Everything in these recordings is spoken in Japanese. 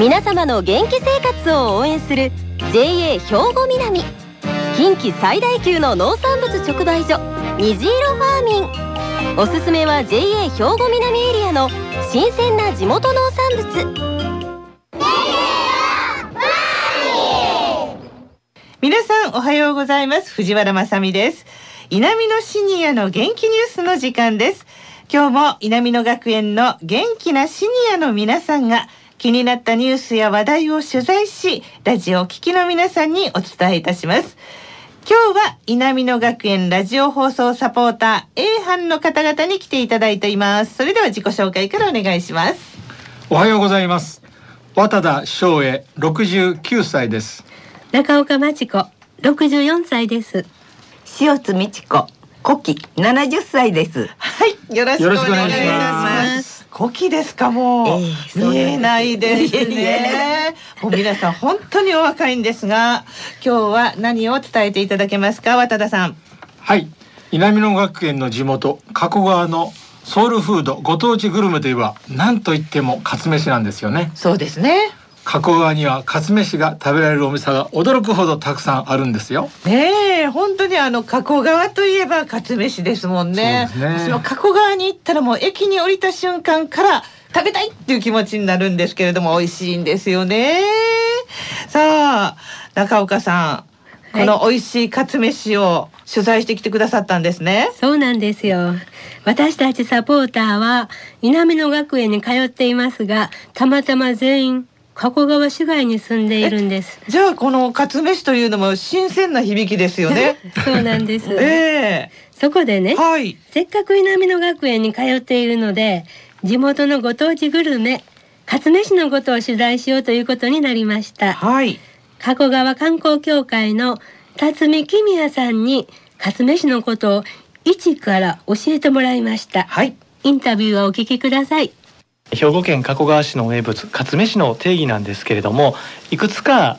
皆様の元気生活を応援する JA 兵庫南。近畿最大級の農産物直売所虹色ファーミン。おすすめは JA 兵庫南エリアの新鮮な地元農産物。皆さんおはようございます。藤原まさです。南のシニアの元気ニュースの時間です。今日も南野学園の元気なシニアの皆さんが気になったニュースや話題を取材しラジオを聴きの皆さんにお伝えいたします。今日は南野学園ラジオ放送サポーター A 班の方々に来ていただいています。それでは自己紹介からお願いします。おはようございます。渡田翔英69歳です。中岡真知子64歳です。塩津美智子古希70歳です。はいよろしくお願いします古希ですかもう、えー、見えないですね。もう皆さん本当にお若いんですが今日は何を伝えていただけますか渡田さん。はい。南野学園の地元加古川のソウルフードご当地グルメといえば何と言ってもカツ飯なんですよね。そうですね加古川にはカツ飯が食べられるお店が驚くほどたくさんあるんですよ。ねえ、本当にあの加古川といえばカツ飯ですもんね。そ、ね、の加古川に行ったらもう駅に降りた瞬間から食べたいっていう気持ちになるんですけれども美味しいんですよね。さあ中岡さん、この美味しいカツ飯を取材してきてくださったんですね。そうなんですよ。私たちサポーターは南野学園に通っていますが、たまたま全員加古川市街に住んでいるんです。じゃあこの勝飯というのも新鮮な響きですよね。そうなんです、えー、そこでね、はい、せっかく南野学園に通っているので地元のご当地グルメ勝飯のことを取材しようということになりました。はい。加古川観光協会の辰巳公也さんに勝飯のことを一から教えてもらいました。はい。インタビューをお聞きください兵庫県加古川市の名物勝飯の定義なんですけれどもいくつか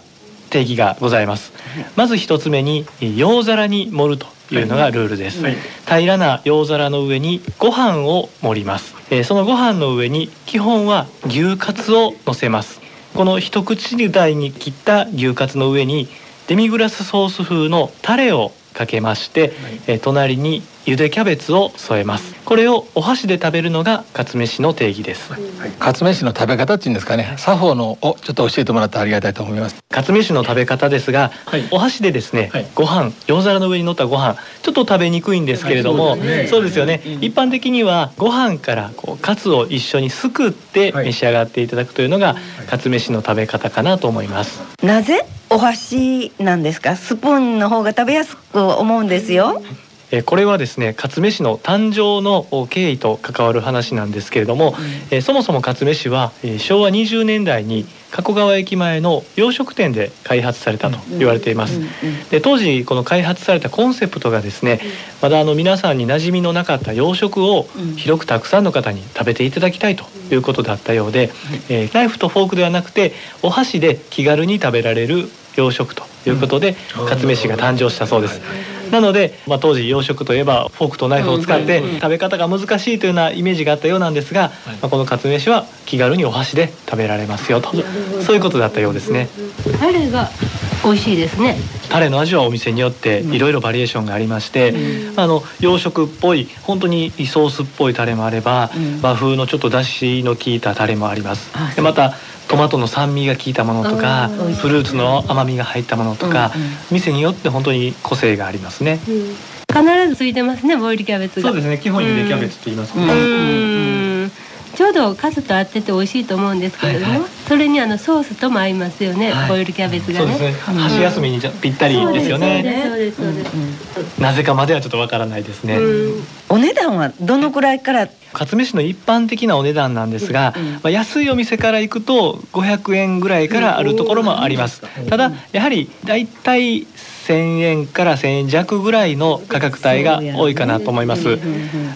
定義がございます。まず一つ目に洋皿に盛るというのがルールです、はい。はい、平らな洋皿の上にご飯を盛ります、えー、そのご飯の上に基本は牛カツを乗せます。この一口大に切った牛カツの上にデミグラスソース風のタレをかけまして、はい、え隣に茹でキャベツを添えます。これをお箸で食べるのがカツ飯の定義です、はい、カツ飯の食べ方っていうんですかね。作法のをちょっと教えてもらってありがたいと思います。カツ飯の食べ方ですが、はい、お箸でですね、はい、ご飯洋皿の上に乗ったご飯ちょっと食べにくいんですけれども、そうですね。そうですよね、一般的にはご飯からこうカツを一緒にすくって召し上がっていただくというのが、カツ飯の食べ方かなと思います。なぜお箸なんですか？スプーンの方が食べやすく思うんですよえこれはですね勝飯の誕生の経緯と関わる話なんですけれども、うん、えそもそも勝飯は、え昭和20年代に加古川駅前の洋食店で開発されたと言われています。で当時この開発されたコンセプトがですねまだあの皆さんに馴染みのなかった洋食を広くたくさんの方に食べていただきたいということだったようで、えナイフとフォークではなくてお箸で気軽に食べられる洋食ということで、勝飯が誕生したそうです。なので、まあ、当時洋食といえばフォークとナイフを使って食べ方が難しいというようなイメージがあったようなんですが、まあ、このカツ飯は気軽にお箸で食べられますよとそういうことだったようですね。タレが美味しいですね。タレの味はお店によっていろいろバリエーションがありまして、うん、あの洋食っぽい本当にソースっぽいタレもあれば、うん、和風のちょっとだしの効いたタレもあります。でまたトマトの酸味が効いたものとかフルーツの甘みが入ったものとか、うんうん、店によって本当に個性がありますね、うん、必ずついてますねボイルキャベツそうですね基本ゆでキャベツって言いますね、ちょうどカツと合ってて美味しいと思うんですけれども、はいはいそれにあのソースとも合いますよね、はい。ボイルキャベツがね。そうですね。箸休みにじゃぴったりですよね。そうですそうです。そうですなぜかまではちょっとわからないですね。うん。お値段はどのくらいから？勝飯の一般的なお値段なんですが、まあ、安いお店から行くと500円ぐらいからあるところもあります。ただやはりだいたい1000円から1000円弱ぐらいの価格帯が多いかなと思います、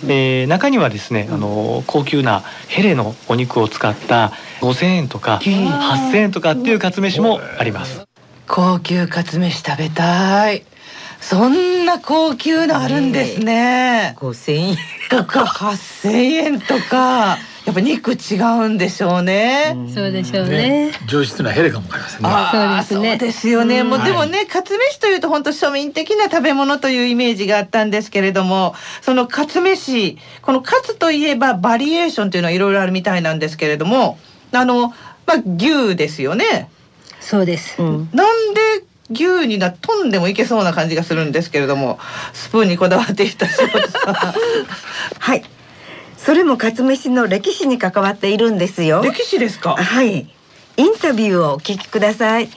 えー中にはですねあの高級なヘレのお肉を使った5000円とか8000円とかっていうカツ飯もあります。高級カツ飯食べたい。そんな高級のあるんですね、五千円とか。8000円とか。やっぱ肉違うんでしょうね、そうでしょうね。上質なヘレかもわかりませんね。ああそうですね。そうですよね。もうはいでもね、カツ飯というと本当庶民的な食べ物というイメージがあったんですけれども、そのカツ飯、このカツといえばバリエーションというのはいろいろあるみたいなんですけれども、あのまあ牛ですよね。そうです、うん。なんで牛にな飛んでもいけそうな感じがするんですけれども、スプーンにこだわっていた。はい。それもカツ飯の歴史に関わっているんですよ。歴史ですか？はい。インタビューをお聞きください。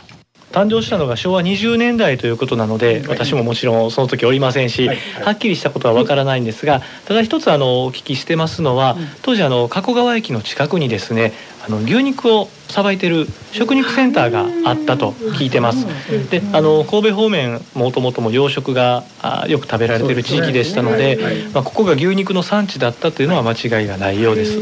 誕生したのが昭和20年代ということなので私ももちろんその時おりませんし、はっきりしたことはわからないんですがただ一つあのお聞きしてますのは当時あの加古川駅の近くにですねあの牛肉をさばいてる食肉センターがあったと聞いてます。であの神戸方面もともとも養殖があよく食べられてる地域でしたので、まあ、ここが牛肉の産地だったというのは間違いがないようです。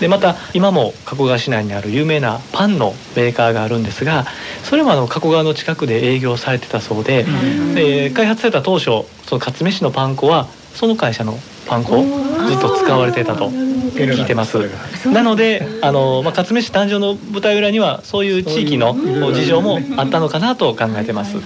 でまた今も加古川市内にある有名なパンのメーカーがあるんですがそれもあの加古川の近くで営業されてたそうで、で開発された当初その勝飯のパン粉はその会社のパン粉をずっと使われてたと聞いてます。なのであの、まあ、勝飯誕生の舞台裏にはそういう地域の事情もあったのかなと考えてます。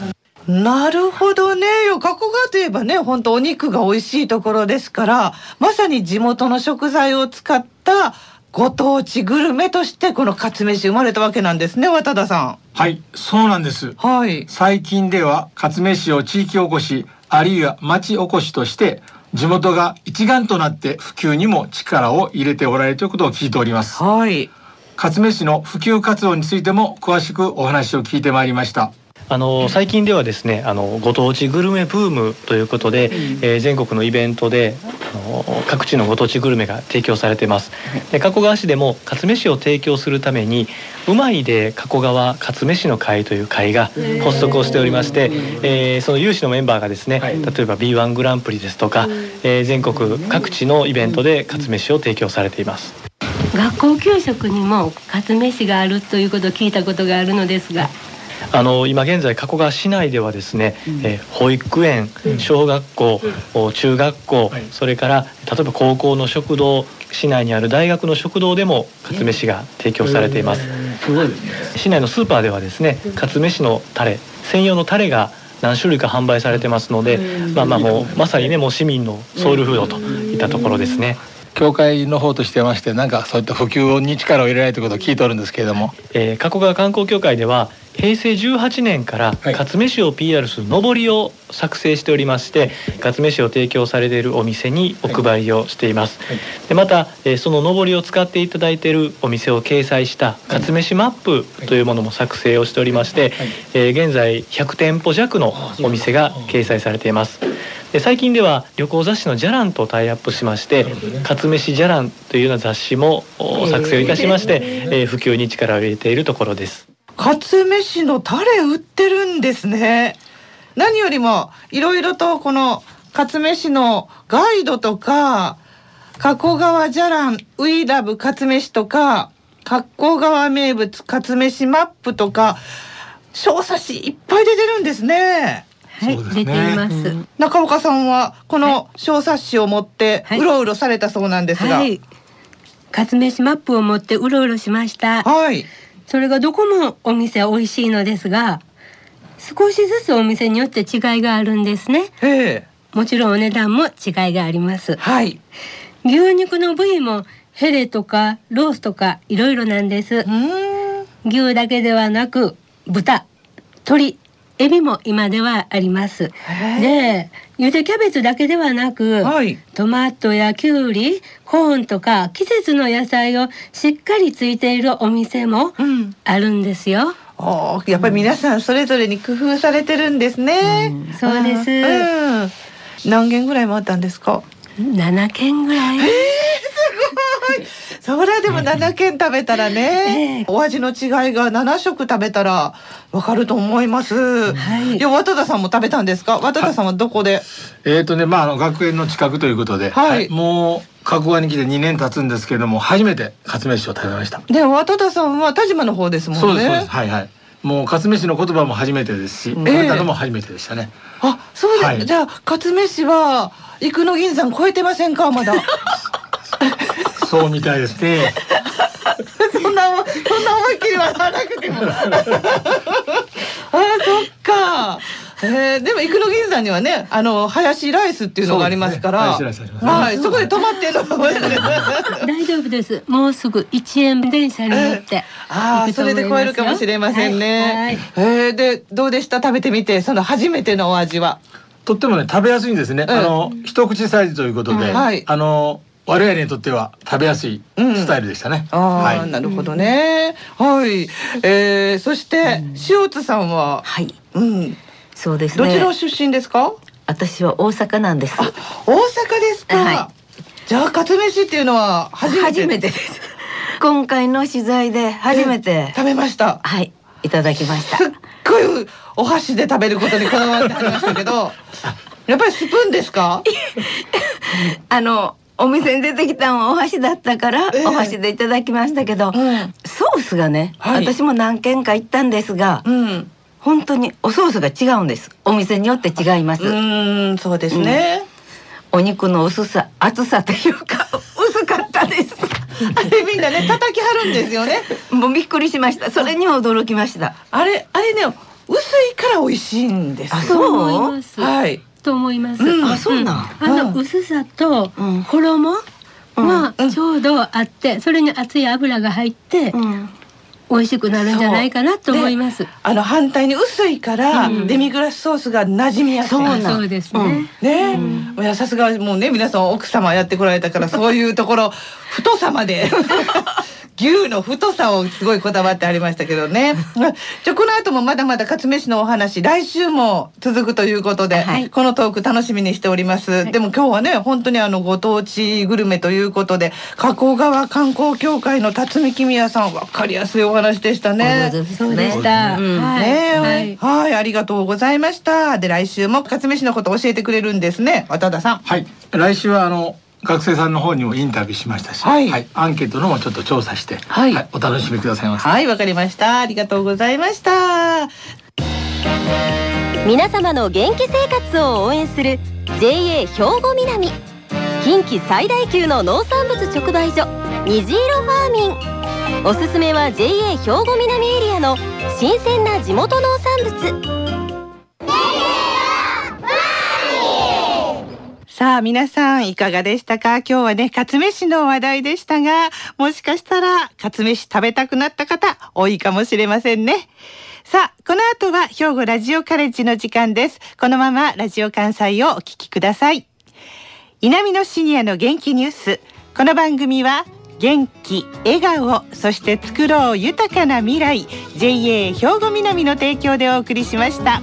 なるほどね。よ加古川といえばね、本当お肉が美味しいところですから、まさに地元の食材を使ったご当地グルメとしてこのカツ飯生まれたわけなんですね、渡田さはいそうなんですん。はい。最近では勝飯を地域おこしあるいは町おこしとして地元が一丸となって普及にも力を入れておられるということを聞いておりますはい。勝飯の普及活動についても詳しくお話を聞いてまいりましたあの最近ではですねあのご当地グルメブームということで、えー全国のイベントであの各地のご当地グルメが提供されてます。で加古川市でも勝飯を提供するためにうまいで加古川勝飯の会という会が発足をしておりまして、えーその有志のメンバーがですね、例えば B1 グランプリですとか、えー全国各地のイベントで勝飯を提供されています。学校給食にもカツ飯があるということを聞いたことがあるのですがあの今現在加古川市内ではですね、えー保育園小学校、お中学校、それから例えば高校の食堂市内にある大学の食堂でもカツ飯が提供されています。市内のスーパーではですねカツ飯のタレ専用のタレが何種類か販売されてますので、まあまあもうまさにねもう市民のソウルフードといったところですね。教会の方としてましてなんかそういった普及に力を入れられるということを聞いておるんですけれども。えー加古川観光協会では平成18年からはい。勝飯を PR するのぼりを作成しておりまして勝飯を提供されているお店にお配りをしています、でまた、えーそののぼりを使っていただいているお店を掲載した勝飯マップというものも作成をしておりまして、えー現在100店舗弱のお店が掲載されています。で最近では旅行雑誌の「じゃらん」とタイアップしまして「勝飯じゃらん」というような雑誌もお作成をいたしまして、えー普及に力を入れているところです。カツ飯のタレ売ってるんですね。何よりもいろいろとこのカツ飯のガイドとか加古川じゃらんウィラブカツ飯とか加古川名物カツ飯マップとか小冊子いっぱい出てるんですね。はい、ね。出ています、中岡さんはこの小冊子を持ってはい。うろうろされたそうなんですが、はい。カツ飯マップを持ってうろうろしました。はい、それがどこもお店は美味しいのですが少しずつお店によって違いがあるんですね。ええ、もちろんお値段も違いがあります。はい、牛肉の部位もヘレとかロースとかいろいろなんです。うーん、牛だけではなく豚鶏エビも今ではあります。で茹でキャベツだけではなく、はい。トマトやキュウリコーンとか季節の野菜をしっかりついているお店もうん。あるんですよ。おーやっぱり皆さんそれぞれに工夫されてるんですね。そうです。うん。何軒ぐらい回ったんですか？7軒ぐらい。そりゃでも7軒食べたらね、ええお味の違いが7食食べたらわかると思います。はいいや渡田さんも食べたんですか？渡田さんはどこで？えーとねまああの学園の近くということで、はいもう加古川に来て2年経つんですけれども初めて勝飯を食べました。で渡田さんは田島の方ですもんね。そうですそうですはいはい。もう勝飯の言葉も初めてですし、食べたのも初めてでしたね。あ、そうです。はいじゃあ勝飯は生野銀山超えてませんか？まだ。そうみたいですね。そんなそんな思いっきり笑わなくても。あ、そっか。えー、でも生野銀山にはね、あの林ライスっていうのがありますから、ね林ライスありますねはい、そこで泊まってんの。大丈夫です。もうすぐ1円電車に乗ってああ、それで超えるかもしれませんね。えー、で、どうでした？食べてみて、その初めてのお味は？とってもね食べやすいんですね。ええあの一口サイズということで、うんはいあの我々にとっては食べやすいスタイルでしたね。ああ、はい。なるほどね。はい。えー、そして、塩津さんは、はいうん、そうですどちらね出身ですか？私は大阪なんです大阪ですか。はじゃあ、勝飯っていうのは初めて？初めてです今回の取材で初めて食べました。はいいただきましたすっごいお箸で食べることにこだわってありましたけど。やっぱりスプーンですか？あのお店に出てきたのはお箸だったから、ええお箸でいただきましたけど、うんソースがね、はい私も何軒か行ったんですが、うん。本当におソースが違うんですお店によって違います、うーん、そうですね。お肉の薄さ厚さというか 薄かったですあれみんなね、叩きはるんですよね。もうびっくりしましたそれには驚きましたあれ、あれね、薄いから美味しいんですよ。あと思います。はい。と思います。うん。あそうなん。あの薄さとうん。衣はうん。ちょうどあって、それに熱い油が入ってうん。美味しくなるんじゃないかなと思います。あの反対に薄いから、うん。デミグラスソースが馴染みやすい。そうですね。ね、いやさすがもうね皆さん奥様やってこられたからそういうところ 太さまで牛の太さをすごいこだわってありましたけどね。じゃあこの後もまだまだ勝飯のお話来週も続くということで、はいこのトーク楽しみにしております。でも今日はね本当にあのご当地グルメということで加古川観光協会の辰巳公也さんわかりやすいお話でしたね。そうでした。うんはいはい。はい、ありがとうございました。で、来週も勝飯のこと教えてくれるんですね、渡田さん。はい。来週はあの学生さんの方にもインタビューしましたし、はい。アンケートのもちょっと調査して、はい。お楽しみください。はい、わかりました。ありがとうございました。皆様の元気生活を応援する JA 兵庫南。近畿最大級の農産物直売所虹色ファーミン。おすすめは JA 兵庫南エリアの新鮮な地元農産物さあ、皆さんいかがでしたか？今日はね、勝飯の話題でしたが、もしかしたら、勝飯食べたくなった方、多いかもしれませんね。さあ、この後は兵庫ラジオカレッジの時間です。このままラジオ関西をお聞きください。南のシニアの元気ニュース。この番組は、元気、笑顔、そして作ろう豊かな未来、JA 兵庫南の提供でお送りしました。